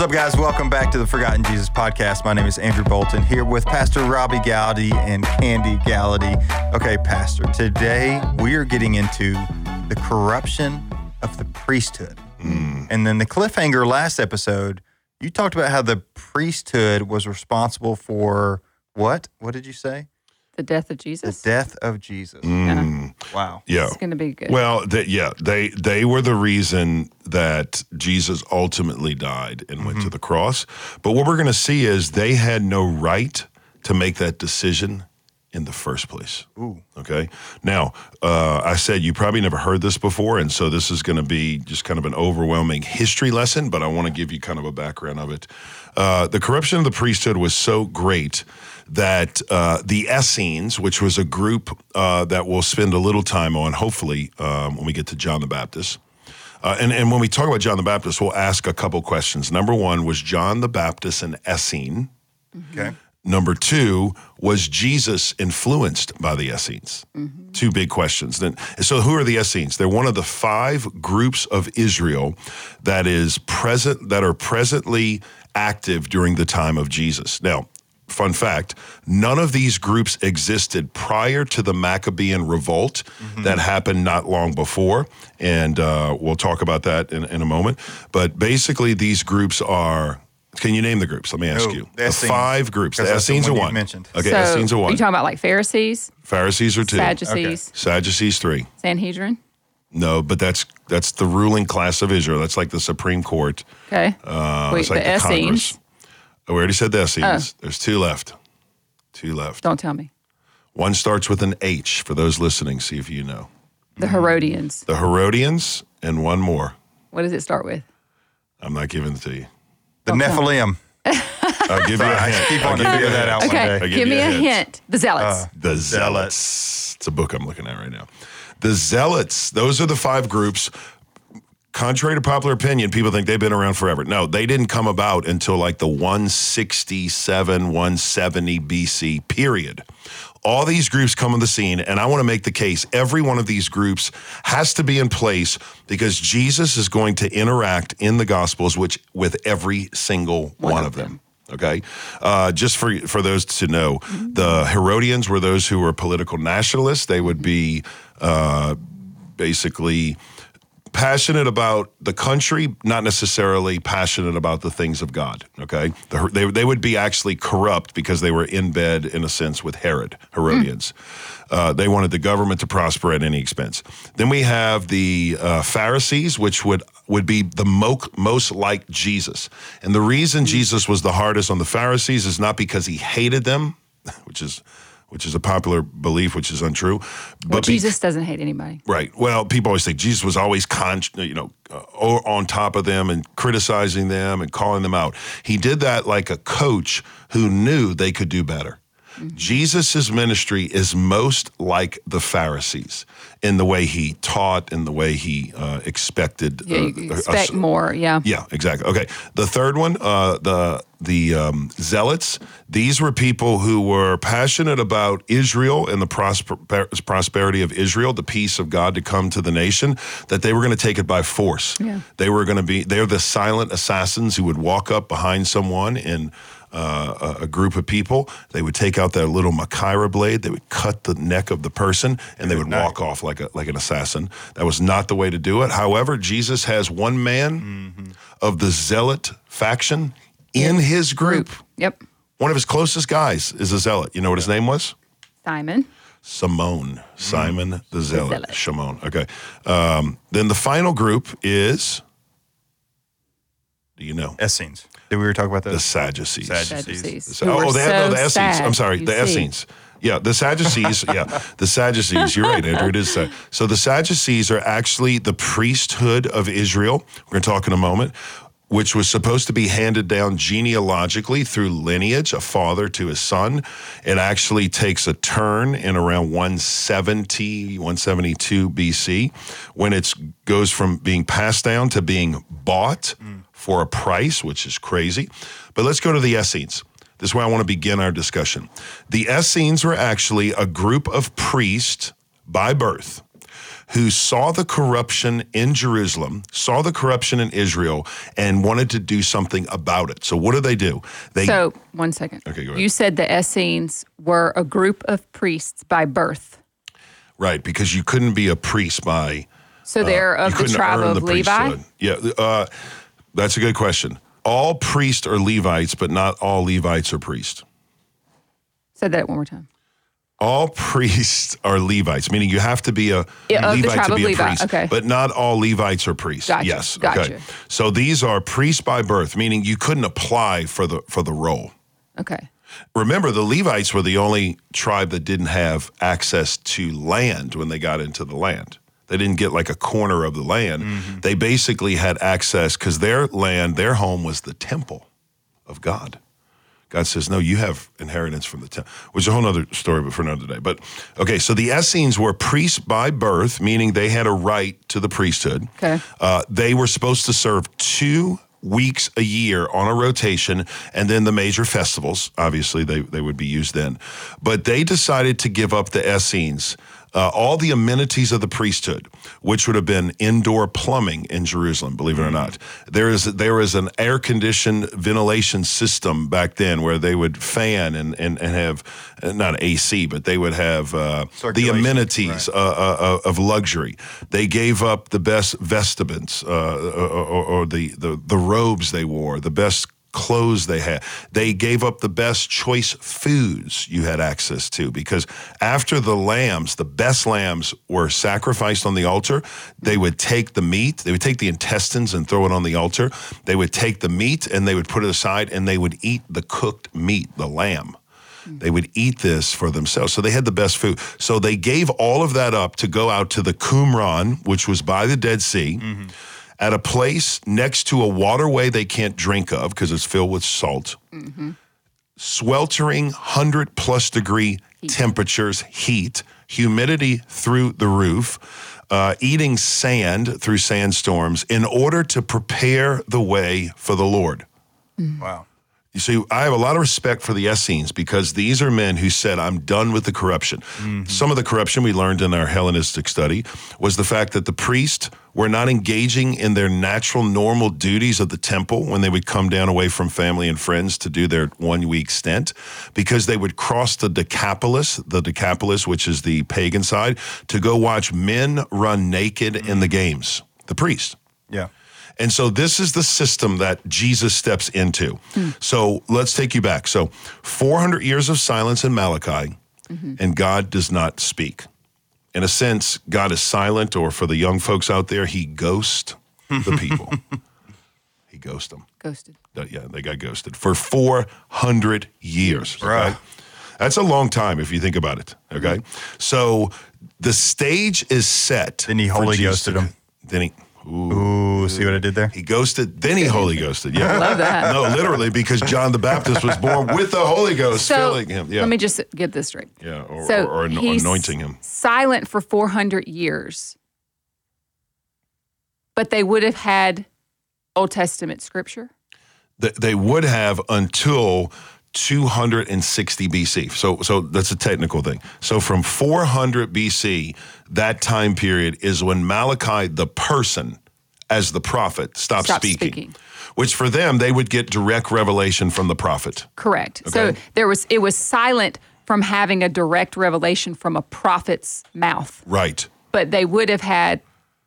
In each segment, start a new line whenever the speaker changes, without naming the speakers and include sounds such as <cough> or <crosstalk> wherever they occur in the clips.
What's up, guys? Welcome back to the Forgotten Jesus podcast. My name is Andrew Bolton here with Pastor Robby Gallaty and Kandi Gallaty. Okay, Pastor, today we are getting into the corruption of the priesthood. Mm. And then the cliffhanger last episode, you talked about how the priesthood was responsible for what? What did you say?
The death of Jesus.
The death of Jesus.
Mm,
Wow.
yeah.
It's going to be good.
Well, th- yeah, they they were the reason that Jesus ultimately died and went to the cross. But what we're going to see is they had no right to make that decision in the first place.
Ooh.
Okay. Now, uh, I said you probably never heard this before, and so this is going to be just kind of an overwhelming history lesson. But I want to give you kind of a background of it. Uh, the corruption of the priesthood was so great that uh, the Essenes, which was a group uh, that we'll spend a little time on, hopefully, um, when we get to John the Baptist. Uh, and, and when we talk about John the Baptist, we'll ask a couple questions. Number one, was John the Baptist an Essene?
Okay.
Number two, was Jesus influenced by the Essenes? Two big questions. Then, so who are the Essenes? They're one of the five groups of Israel that is present that are presently active during the time of Jesus. Now, fun fact: none of these groups existed prior to the Maccabean revolt that happened not long before, and uh, we'll talk about that in, in a moment. But basically, these groups are. Can you name the groups? Let me ask
Oh,
you.
the Essenes.
five groups. The
Because the
Essenes are
one you mentioned.
Okay,
so,
Essenes are
Are
one.
you talking about like Pharisees,
Pharisees are two.
Sadducees,
Sadducees three.
Sanhedrin?
No, but that's that's the ruling class of Israel. That's like the Supreme Court.
Okay.
Uh,
Wait,
it's like
the
the, Congress.
Essenes.
Oh, we already said the Essenes.
Oh.
There's two left. Two left.
Don't tell me.
One starts with an H for those listening. See if you know.
The Herodians.
The Herodians and one more.
What does it start with?
I'm not giving it to you.
The
Okay.
Nephilim.
I'll give you a
I
hint.
keep
I'll
on
give you a
that
hint.
out one day.
Give,
give
me a
a
hint.
hint.
The Zealots.
Uh, the Zealots. It's a book I'm looking at right now. The Zealots, those are the five groups. Contrary to popular opinion, people think they've been around forever. No, they didn't come about until like the 167, 170 BC period. All these groups come on the scene, and I want to make the case every one of these groups has to be in place because Jesus is going to interact in the Gospels which, with every single one, of them. Okay, uh, just for for those to know, the Herodians were those who were political nationalists. They would be uh, basically passionate about the country, not necessarily passionate about the things of God. Okay, the, they they would be actually corrupt because they were in bed in a sense with Herod, Herodians. Uh, they wanted the government to prosper at any expense. Then we have the uh, Pharisees, which would would be the mo- most like Jesus. And the reason Jesus was the hardest on the Pharisees is not because he hated them, <laughs> which is which is a popular belief, which is untrue.
well,
be-
Jesus doesn't hate anybody.
Right. Well, people always think Jesus was always con- you know, uh, on top of them and criticizing them and calling them out. He did that like a coach who knew they could do better. Jesus' ministry is most like the Pharisees in the way he taught, in the way he uh, expected.
Yeah,
uh,
expect more. Yeah.
yeah, exactly. Okay. The third one, uh, the the um, zealots. These were people who were passionate about Israel and the prosper- prosperity of Israel, the peace of God to come to the nation. That they were going to take it by force.
Yeah.
They were going to be. They're the silent assassins who would walk up behind someone in. Uh, a, a group of people, they would take out their little Machaira blade. They would cut the neck of the person, and they would
night.
walk off like a like an assassin. That was not the way to do it. However, Jesus has one man of the zealot faction in his group.
Yep.
One of his closest guys is a zealot. You know what his name was?
Simon.
Simone. Simon the zealot.
zealot.
Shimon. Okay. Um, then the final group is. Do you know
Essenes. Did we were talking about
the? Sadducees?
Sadducees.
Sadducees. Who
oh, they have no, the Essenes.
sad,
I'm sorry, the
see.
Essenes. Yeah, the Sadducees. <laughs> yeah, the Sadducees. You're right, Andrew. It is. Sad. So the Sadducees are actually the priesthood of Israel. We're going to talk in a moment. Which was supposed to be handed down genealogically through lineage, a father to his son. It actually takes a turn in around 170, 172 BC when it goes from being passed down to being bought mm. For a price, which is crazy. But let's go to the Essenes. This is where I want to begin our discussion. The Essenes were actually a group of priests by birth who saw the corruption in Jerusalem, saw the corruption in Israel, and wanted to do something about it. So what do they do? They
So, one second.
Okay, go ahead.
You said the Essenes were a group of priests by birth.
right because you couldn't be a priest by
So they're
Uh,
of the tribe of Levi.
priesthood. Yeah, uh, that's a good question. All priests are Levites, but not all Levites are priests.
Said that one more time.
All <laughs> priests are Levites, meaning you have to be a
Yeah,
Levite to be a
Levi,
priest.
okay.
But not all Levites are priests.
Gotcha,
Yes.
gotcha.
Okay. So these are priests by birth, meaning you couldn't apply for the for the role.
Okay.
Remember, the Levites were the only tribe that didn't have access to land when they got into the land. They didn't get like a corner of the land.
Mm-hmm.
They basically had access because their land, their home was the temple of God. God says, No, you have inheritance from the temple, which is a whole other story, but for another day. But okay, so the Essenes were priests by birth, meaning they had a right to the priesthood.
Okay.
Uh, they were supposed to serve two weeks a year on a rotation, and then the major festivals. Obviously, they, they would be used then. But they decided to give up the Essenes. Uh, all the amenities of the priesthood, which would have been indoor plumbing in Jerusalem, believe it or not. There is there is an air conditioned ventilation system back then where they would fan and and, and have not AC, but they would have uh, the amenities uh, uh, uh, of luxury. They gave up the best vestments uh, or, or, or the, the the robes they wore, the best clothes they had. They gave up the best choice foods you had access to because after the lambs, the best lambs were sacrificed on the altar, they would take the meat, they would take the intestines and throw it on the altar. They would take the meat and they would put it aside and they would eat the cooked meat, the lamb. They would eat this for themselves. So they had the best food. So they gave all of that up to go out to the Qumran, which was by the Dead Sea, mm-hmm. At a place next to a waterway they can't drink of because it's filled with salt. Sweltering 100 plus degree temperatures, heat, humidity through the roof, uh, eating sand through sandstorms in order to prepare the way for the Lord.
Wow.
You see, I have a lot of respect for the Essenes because these are men who said, I'm done with the corruption. Mm-hmm. Some of the corruption we learned in our Hellenistic study was the fact that the priests were not engaging in their natural, normal duties of the temple when they would come down away from family and friends to do their one week stint because they would cross the Decapolis, the Decapolis, which is the pagan side, to go watch men run naked in the mm-hmm. games. The priest.
Yeah.
And so this is the system that Jesus steps into. So let's take you back. So 400 years of silence in Malachi, and God does not speak. In a sense, God is silent, or for the young folks out there, he ghosts the people. <laughs> he ghosts them.
Ghosted.
Yeah, they got ghosted for 400 years. okay?
Right.
That's a long time if you think about it. Okay. Mm-hmm. So the stage is set.
Then he holy ghosted
to-
him.
Then he. Ooh.
Ooh, see what I did there?
He ghosted, then he holy ghosted. Yeah.
Love that. <laughs>
No, literally, because John the Baptist was born with the Holy Ghost
So
filling him. Yeah.
let me just get this straight.
yeah. Or,
So
or, or ano-
he's
anointing him.
silent for 400 years, but they would have had Old Testament scripture.
Th- They would have until 260 BC. So, so that's a technical thing. So from 400 BC, that time period is when Malachi, the person, as the prophet, stopped,
Stopped
speaking.
speaking.
Which for them, they would get direct revelation from the prophet.
Correct. So there was it was silent from having a direct revelation from a prophet's mouth,
Right.
but they would have had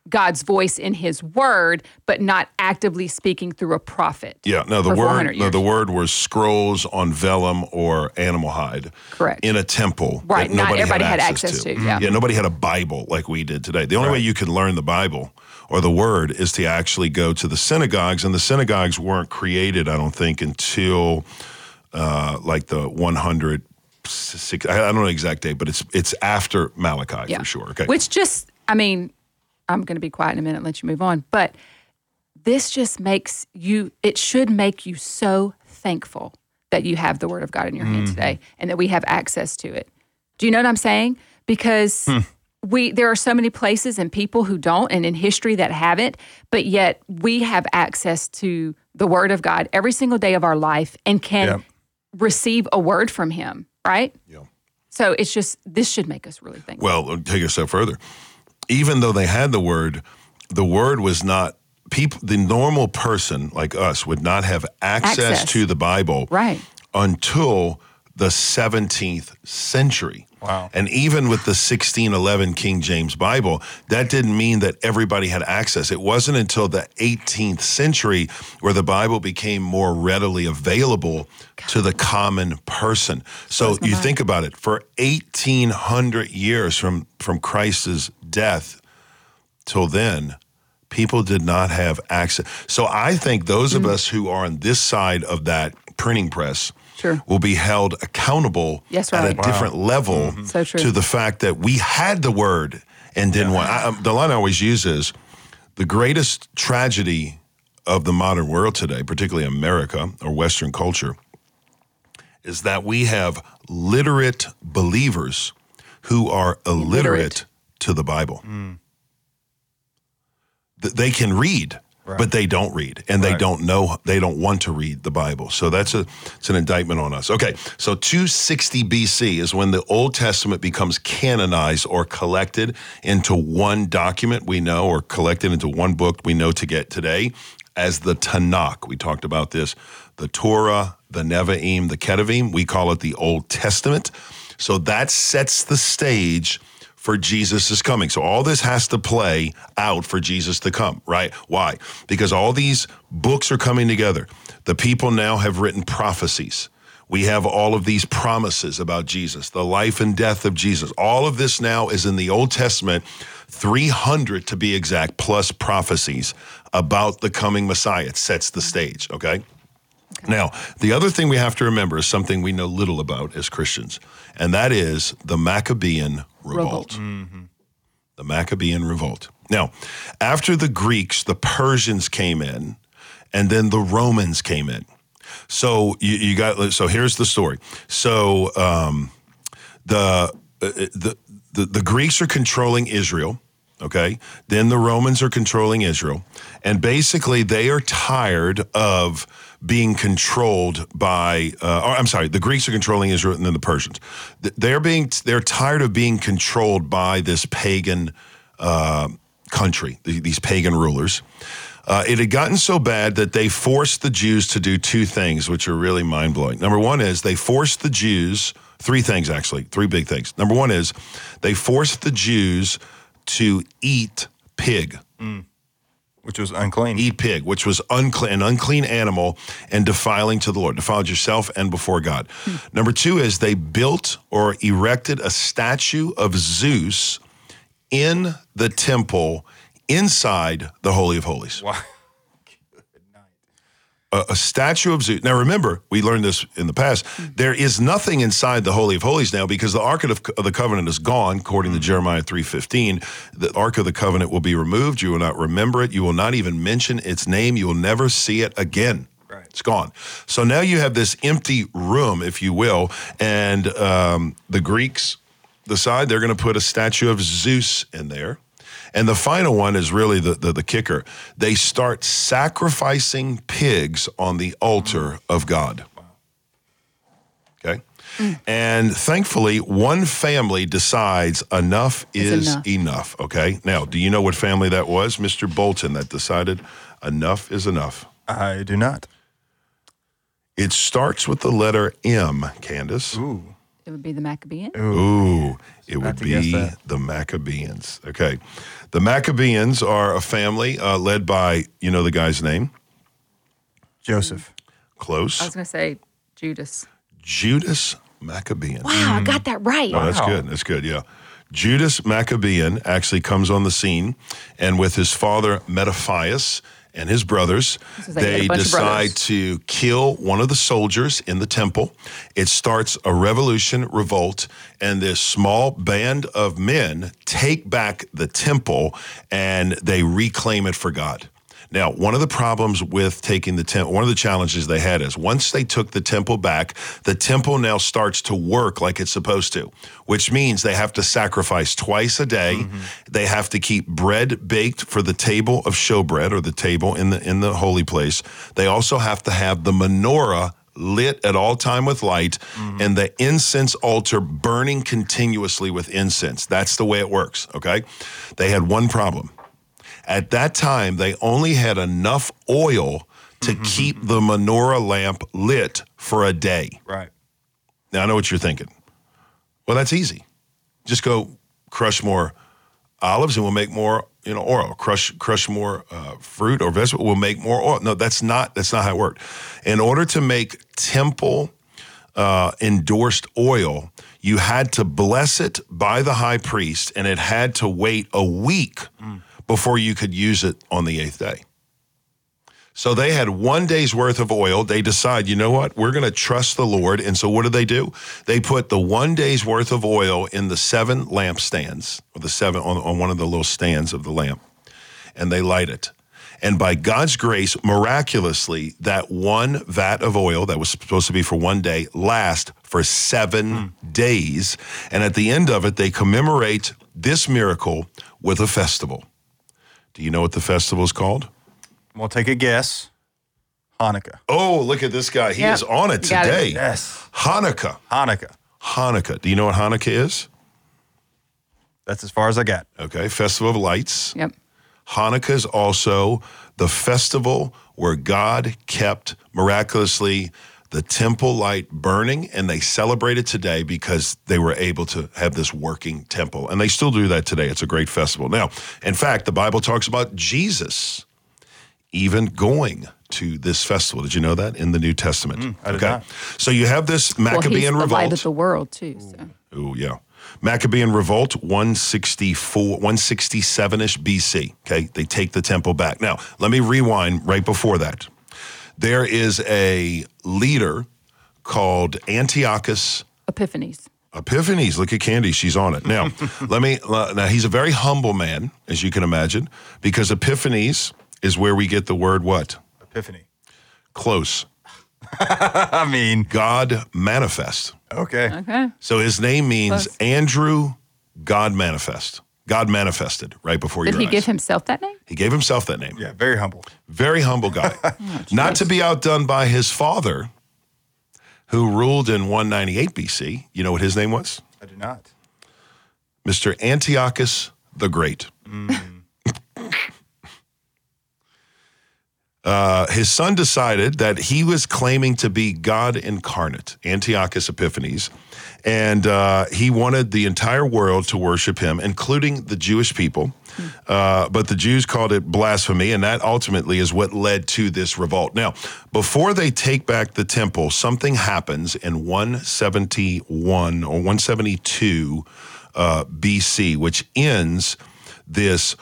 God's voice in His Word, but not actively speaking through a prophet.
Yeah, no, the word no, the word was scrolls on vellum or animal hide.
Correct.
In a temple.
Right,
that
not
nobody
everybody had
access,
access
to.
to, yeah.
Yeah, nobody had a Bible like we did today. The only way you could learn the Bible or the word is to actually go to the synagogues, and the synagogues weren't created, I don't think, until uh, like the 100. Six, I don't know the exact date, but it's it's after Malachi for sure. Okay.
Which just, I mean, I'm going to be quiet in a minute and let you move on, but this just makes you, it should make you so thankful that you have the Word of God in your hand
Mm-hmm.
today and that we have access to it. Do you know what I'm saying? Because
Hmm.
we there are so many places and people who don't and in history that haven't, but yet we have access to the Word of God every single day of our life and can receive a word from Him, right?
Yeah.
So it's just, this should make us really thankful.
Well, take a step further. Even though they had the word, the word was not people. The normal person like us would not have access,
Access.
to the Bible
Right.
until the 17th century.
Wow.
And even with the 1611 King James Bible, that didn't mean that everybody had access. It wasn't until the 18th century where the Bible became more readily available to the common person. So you
mind.
think about it, for 1800 years from from Christ's death till then, people did not have access. So I think those
Mm.
of us who are on this side of that printing press
Sure.
will be held accountable
Yes,
at a.
Wow.
different level
So
to the fact that we had the word and didn't want. I, um, the line I always use is the greatest tragedy of the modern world today, particularly America or Western culture, is that we have literate believers who are illiterate,
Illiterate.
to the Bible. Th- They can read, but they don't read, and they don't know. They don't want to read the Bible. So that's a it's an indictment on us. Okay, so 260 BC is when the Old Testament becomes canonized or collected into one document we know, or collected into one book we know to get today as the Tanakh. We talked about this, the Torah, the Nevi'im, the Ketuvim. We call it the Old Testament. So that sets the stage for Jesus is coming. So all this has to play out for Jesus to come, right? Why? Because all these books are coming together. The people now have written prophecies. We have all of these promises about Jesus, the life and death of Jesus. All of this now is in the Old Testament, 300 to be exact, plus prophecies about the coming Messiah. It sets the stage, okay? Now, the other thing we have to remember is something we know little about as Christians, and that is the Maccabean revolt.
Revolt.
The Maccabean revolt. Now, after the Greeks, the Persians came in, and then the Romans came in. So you, you got so here's the story. So um, the, uh, the the the Greeks are controlling Israel. Okay, then the Romans are controlling Israel, and basically they are tired of being controlled by. Uh, I'm sorry, the Greeks are controlling Israel, and then the Persians. They're being they're tired of being controlled by this pagan uh, country, these pagan rulers. Uh, it had gotten so bad that they forced the Jews to do two things, which are really mind blowing. Number one is they forced the Jews, three things actually, three big things. Number one is they forced the Jews to eat pig,
which was unclean.
eat pig, which was unclean, an unclean animal and defiling to the Lord, defiled yourself and before God. Hmm. Number two is they built or erected a statue of Zeus in the temple inside the Holy of Holies.
Wow.
A, a statue of Zeus. Now, remember, we learned this in the past. There is nothing inside the Holy of Holies now because the Ark of, of the Covenant is gone, according to Jeremiah three fifteen. The Ark of the Covenant will be removed. You will not remember it. You will not even mention its name. You will never see it again.
Right.
It's gone. So now you have this empty room, if you will, and um, the Greeks decide they're going to put a statue of Zeus in there. And the final one is really the, the, the kicker. They start sacrificing pigs on the altar of God. Okay. Mm. And thankfully, one family decides enough is
enough.
enough. Okay. Now, do you know what family that was? Mr. Bolton that decided enough is enough.
I do not.
It starts with the letter M, Candace.
Ooh.
It would be the Maccabean.
Ooh, it would
about to guess
be the Maccabeans. Okay. The Maccabeans are a family uh, led by, you know the guy's name?
Joseph.
Close.
I was going to say Judas.
Judas Maccabean.
Wow, I got that right.
Oh, that's
Wow.
good. That's good. Yeah. Judas Maccabean actually comes on the scene, and with his father Mattathias and his brothers,
So they
they decide
brothers.
to kill one of the soldiers in the temple. It starts a revolution, revolt, and this small band of men take back the temple and they reclaim it for God. Now, one of the problems with taking the temple, one of the challenges they had is once they took the temple back, the temple now starts to work like it's supposed to, which means they have to sacrifice twice a day. Mm-hmm. They have to keep bread baked for the table of showbread or the table in the in the holy place. They also have to have the menorah lit at all time with light mm-hmm. and the incense altar burning continuously with incense. That's the way it works, okay? They had one problem. At that time, they only had enough oil to keep the menorah lamp lit for a day.
Right.
Now I know what you're thinking. Well, that's easy. Just go crush more olives and we'll make more, you know, oil. Crush crush more uh, fruit or vegetable, we'll make more oil. No, that's not that's not how it worked. In order to make temple uh, endorsed oil, you had to bless it by the high priest, and it had to wait a week before you could use it on the eighth day. So they had one day's worth of oil. They decide, you know what? We're going to trust the Lord. And so what do they do? They put the one day's worth of oil in the seven lampstands, or the seven on, on one of the little stands of the lamp, and they light it. And by God's grace, miraculously, that one vat of oil that was supposed to be for one day lasts for seven hmm. days. And at the end of it, they commemorate this miracle with a festival. Do you know what the festival is called?
We'll take a guess. Hanukkah.
Oh, look at this guy. He
Yep.
is on it
Got it.
today.
Yes.
Hanukkah.
Hanukkah.
Hanukkah. Do you know what Hanukkah is?
That's as far as I got.
Okay, Festival of Lights.
Yep.
Hanukkah is also the festival where God kept miraculously the temple light burning, and they celebrate it today because they were able to have this working temple. And they still do that today. It's a great festival. Now, in fact, the Bible talks about Jesus even going to this festival. Did you know that in the New Testament?
Mm, I did not.
So you have this
Well, he's
Maccabean
the
revolt.
light of the world too. So
Oh, yeah. Maccabean Revolt, 164, 167-ish BC. Okay, they take the temple back. Now, let me rewind right before that. There is a leader called Antiochus
Epiphanes.
Epiphanes. Look at Kandi; she's on it now. <laughs> let me. Now he's a very humble man, as you can imagine, because Epiphanes is where we get the word what?
Epiphany.
Close. <laughs>
I mean,
God manifest.
okay.
Okay.
So his name means
Close.
Andrew God manifest. God manifested right before
Did
your
he
eyes.
give himself that name?
He gave himself that name.
Yeah, very humble.
Very humble guy. <laughs> Oh, not to be outdone by his father, who ruled in 198 BC. You know what his name was?
I do not.
Mr. Antiochus the Great. Mm. Uh, his son decided that he was claiming to be God incarnate, Antiochus Epiphanes, and uh, he wanted the entire world to worship him, including the Jewish people. Uh, but the Jews called it blasphemy, and that ultimately is what led to this revolt. Now, before they take back the temple, something happens in 171 or 172 uh, BC, which ends this.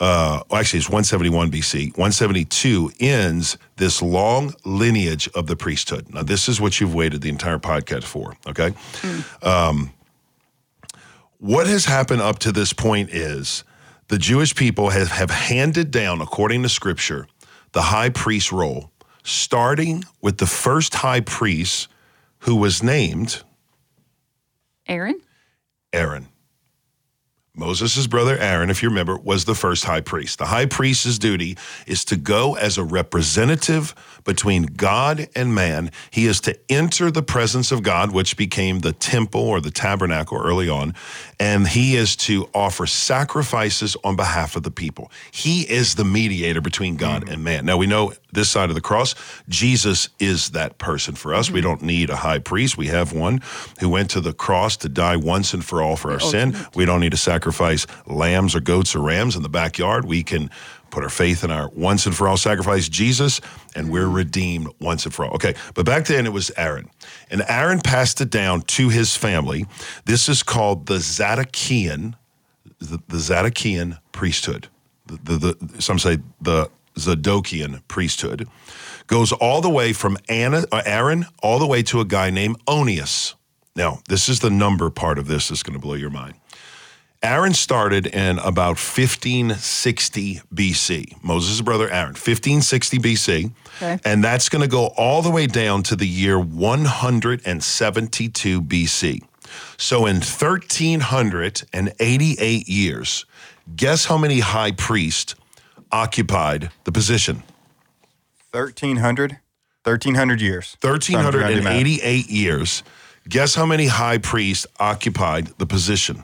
Uh, actually, it's 171 BC. 172 ends this long lineage of the priesthood. Now, this is what you've waited the entire podcast for. Okay. Um, what has happened up to this point is the Jewish people have, have handed down, according to scripture, the high priest role, starting with the first high priest who was named
Aaron?
Aaron. Moses' brother Aaron, if you remember, was the first high priest. The high priest's duty is to go as a representative between God and man. He is to enter the presence of God, which became the temple or the tabernacle early on, and he is to offer sacrifices on behalf of the people. He is the mediator between God mm-hmm. and man. Now we know this side of the cross, Jesus is that person for us. We mm-hmm. don't need a high priest. We have one who went to the cross to die once and for all for our oh, sin. We don't need to sacrifice lambs or goats or rams in the backyard. We can put our faith in our once and for all sacrifice, Jesus, and we're redeemed once and for all. Okay, but back then it was Aaron. And Aaron passed it down to his family. This is called the Zadokian, the, the Zadokian priesthood. The, the, the, some say the Zadokian priesthood goes all the way from Anna, uh, Aaron all the way to a guy named Onias. Now, this is the number part of this that's going to blow your mind. Aaron started in about 1560 BC. Moses' brother Aaron, 1560 BC.
Okay.
And that's going to go all the way down to the year 172 BC. So in 1388 years, guess how many high priests occupied the position?
1300. 1300 years. Trying to do math.
1388 years. Guess how many high priests occupied the position?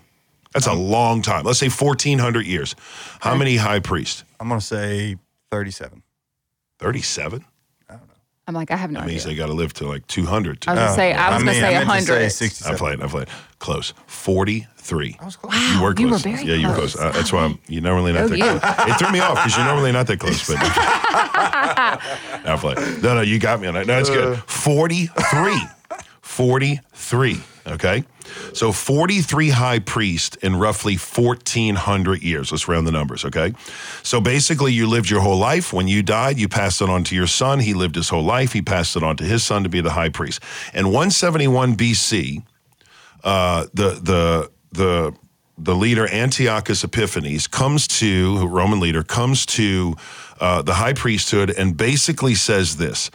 That's a long time. Let's say 1400 years. How many high priests?
I'm going to say 37.
37?
I'm like, I have no
That means
idea.
they got to live to like 200. To
I was gonna say, I was
mean,
gonna say
I meant to say
100.
67.
I played. I played. Close. 43.
I was close.
You were
you were
close.
very
yeah, you were
close.
close. Uh, that's why I'm, you're normally not
Oh,
that
you.
close. It threw me off because you're normally not that close. But <laughs> I play. No, no, you got me on that. No, it's good. 43. 43. Okay. So 43 high priests in roughly 1,400 years. Let's round the numbers. Okay. So basically, you lived your whole life. When you died, you passed it on to your son. He lived his whole life. He passed it on to his son to be the high priest. In 171 BC, uh, the the the the leader Antiochus Epiphanes comes to Roman leader comes to uh, the high priesthood and basically says this: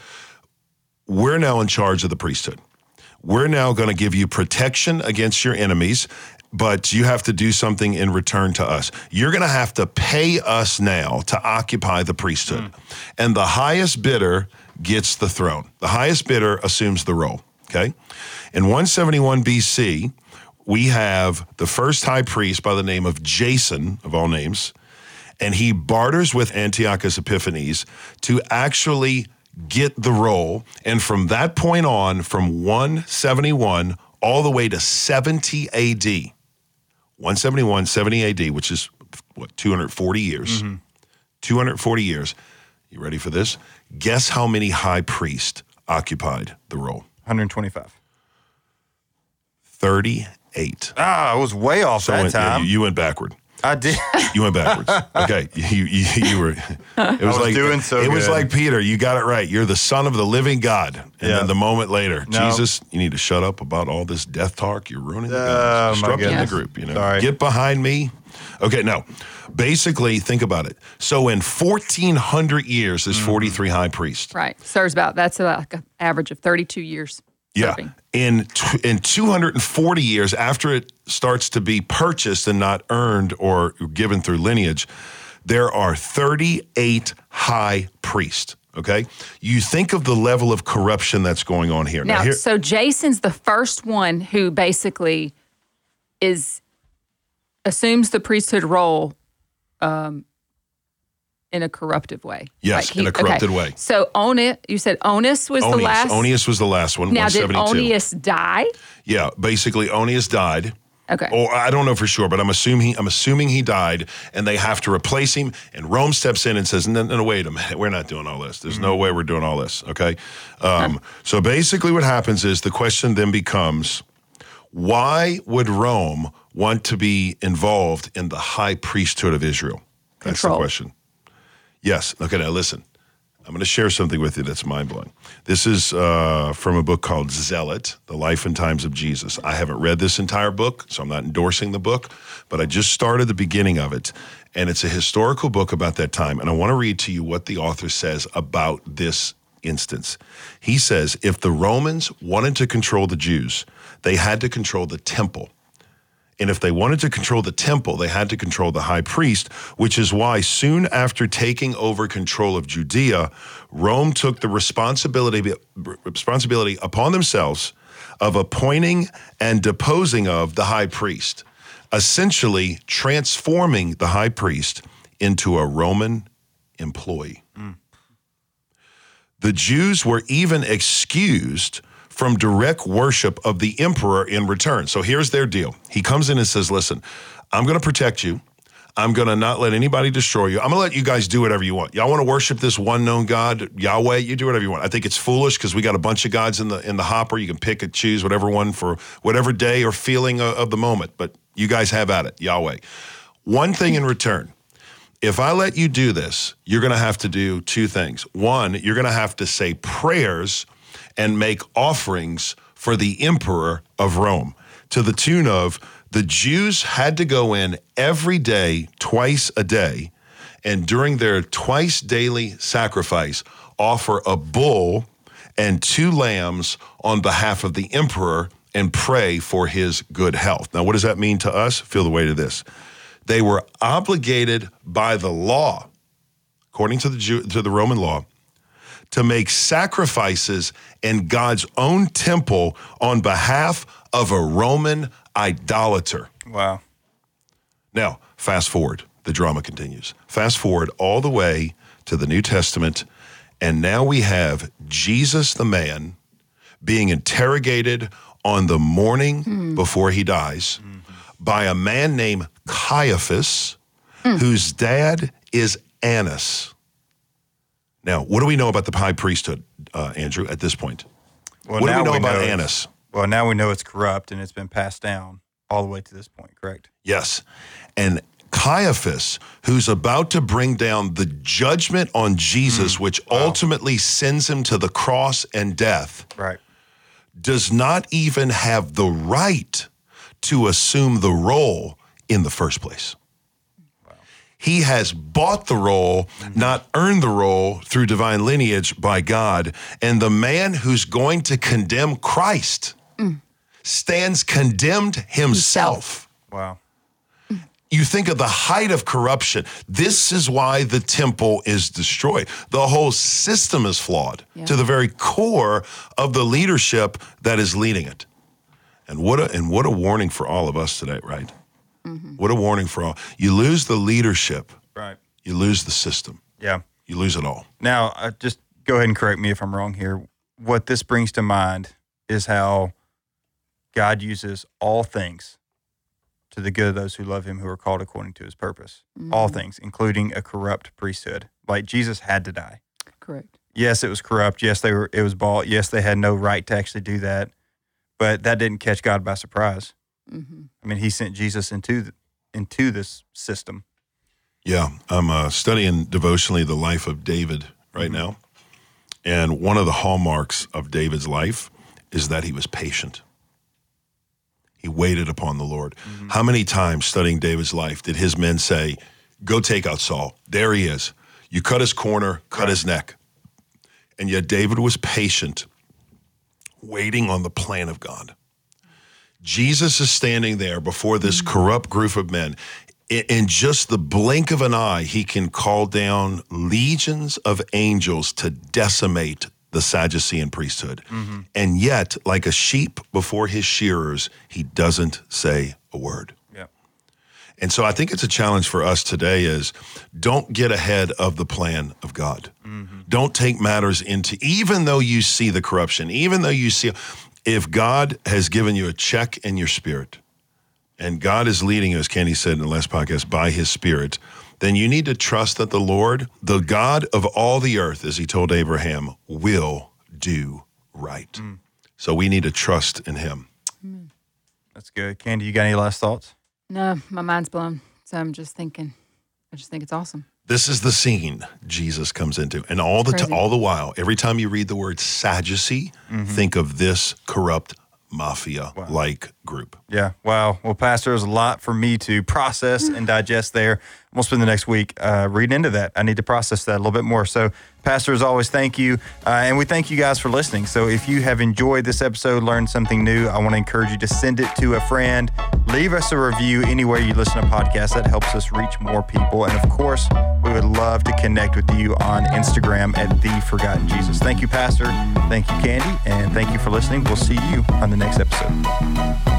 We're now in charge of the priesthood. We're now going to give you protection against your enemies. But you have to do something in return to us. You're going to have to pay us now to occupy the priesthood. Hmm. And the highest bidder gets the throne. The highest bidder assumes the role. Okay. In 171 BC, we have the first high priest by the name of Jason, of all names, and he barters with Antiochus Epiphanes to actually get the role. And from that point on, from 171 all the way to 70 AD, 171, 70 AD, which is what, 240 years? 240 years. You ready for this? Guess how many high priests occupied the role?
125.
38.
Ah, I was way off
So
that
went- yeah,
time.
you, you went backward.
I did. <laughs>
You went backwards. okay, you, you you were. It was,
was
like
doing so
It was like Peter. You got it right. You're the son of the living God. And
Yeah.
then the moment later,
No.
Jesus, you need to shut up about all this death talk. You're ruining the
Oh, my
disrupting the
goodness.
group. You know,
Sorry.
get behind me. Okay, now, basically, think about it. So in 1,400 years,
Mm-hmm.
there's 43 high priests.
Right. So, Serves about that's like an average of 32 years.
Yeah. In t- in 240 years after it starts to be purchased and not earned or given through lineage, there are 38 high priests. Okay. You think of the level of corruption that's going on here.
Now,
here,
so Jason's the first one who basically is assumes the priesthood role um, in a corruptive way.
Yes, in a corrupted way.
So Onus, you said Onus was the
Onias,
last.
Onias was the last one.
now, did Onias die?
Yeah, basically Onias died.
Okay.
Or I don't know for sure, but I'm assuming I'm assuming he died, and they have to replace him. And Rome steps in and says, "No, no, no, wait a minute, <laughs> we're not doing all this. There's no way we're doing all this." Okay. Um, so basically, what happens is the question then becomes, why would Rome want to be involved in the high priesthood of Israel? That's
Control.
the question. Yes. Okay. Now listen. I'm going to share something with you that's mind blowing. This is uh, from a book called Zealot: The Life and Times of Jesus. I haven't read this entire book, so I'm not endorsing the book, but I just started the beginning of it, and it's a historical book about that time. And I want to read to you what the author says about this instance. He says, if the Romans wanted to control the Jews, they had to control the temple. And if they wanted to control the temple, they had to control the high priest, which is why soon after taking over control of Judea, Rome took the responsibility, responsibility upon themselves of appointing and deposing of the high priest, essentially transforming the high priest into a Roman employee. Mm. The Jews were even excused from direct worship of the emperor in return. So here's their deal. He comes in and says, Listen, I'm going to protect you. I'm going to not let anybody destroy you. I'm going to let you guys do whatever you want. Y'all want to worship this one known God, Yahweh, you do whatever you want. I think it's foolish because we got a bunch of gods in the in the hopper. You can pick and choose whatever one for whatever day or feeling of, the moment, but you guys have at it, Yahweh. One thing in return, if I let you do this, you're going to have to do two things. One, you're going to have to say prayers and make offerings for the emperor of Rome to the tune of the Jews had to go in every day, twice a day, and during their twice daily sacrifice, offer a bull and two lambs on behalf of the emperor and pray for his good health. Now, what does that mean to us? Feel the weight of this. They were obligated by the law, according to the Jew, to the Roman law, to make sacrifices in God's own temple on behalf of a Roman idolater.
Wow.
Now, fast forward, the drama continues. Fast forward all the way to the New Testament, and now we have Jesus the man being interrogated on the morning hmm. before he dies by a man named Caiaphas, hmm. whose dad is Annas. Now, what do we know about the high priesthood, uh, Andrew, at this point?
Well,
what do we know about
it's-
Annas?
Well, now we know it's corrupt and it's been passed down all the way to this point, correct?
Yes. And Caiaphas, who's about to bring down the judgment on Jesus, which ultimately sends him to the cross and death,
Right.
does not even have the right to assume the role in the first place. He has bought the role, not earned the role through divine lineage by God. And the man who's going to condemn Christ stands condemned himself
Wow.
you think of the height of corruption. This is why the temple is destroyed. The whole system is flawed
Yeah.
to the very core of the leadership that is leading it. And what a and what a warning for all of us today, right? What a warning for all. You lose the leadership,
Right.
you lose the system,
Yeah.
you lose it all.
Now, uh, just go ahead and correct me if I'm wrong here. What this brings to mind is how God uses all things to the good of those who love him who are called according to his purpose. All things, including a corrupt priesthood. Like Jesus had to die.
Correct.
Yes, it was corrupt. Yes, they were it was bought. Yes, they had no right to actually do that. But that didn't catch God by surprise.
hmm
I mean, he sent Jesus into the, into this system.
Yeah, I'm uh, studying devotionally the life of David right now. And one of the hallmarks of David's life is that he was patient. He waited upon the Lord. How many times studying David's life did his men say, Go take out Saul? There he is. You cut his corner, cut his neck. And yet David was patient, waiting on the plan of God. Jesus is standing there before this mm. corrupt group of men. In, just the blink of an eye, he can call down legions of angels to decimate the Sadducean priesthood. Mm-hmm. And yet, like a sheep before his shearers, he doesn't say a word.
Yeah.
And so I think it's a challenge for us today is don't get ahead of the plan of God. Mm-hmm. Don't take matters into even though you see the corruption, even though you see if God has given you a check in your spirit and God is leading you, as Kenny said in the last podcast, by his spirit, then you need to trust that the Lord, the God of all the earth, as he told Abraham, will do right. Mm. So we need to trust in him.
That's good. Kandi, you got any last thoughts?
No, my mind's blown. So I'm just thinking. I just think it's awesome.
This is the scene Jesus comes into, and all the t- all the while, every time you read the word Sadducee, mm-hmm. think of this corrupt mafia-like group.
Yeah. Wow. Well, Pastor, there's a lot for me to process and digest there. I'm going to spend the next week uh, reading into that. I need to process that a little bit more. So, Pastor, as always, thank you. Uh, and we thank you guys for listening. So, if you have enjoyed this episode, learned something new, I want to encourage you to send it to a friend. Leave us a review anywhere you listen to podcasts. That helps us reach more people. And of course, we would love to connect with you on Instagram at The Forgotten Jesus. Thank you, Pastor. Thank you, Kandi. And thank you for listening. We'll see you on the next episode.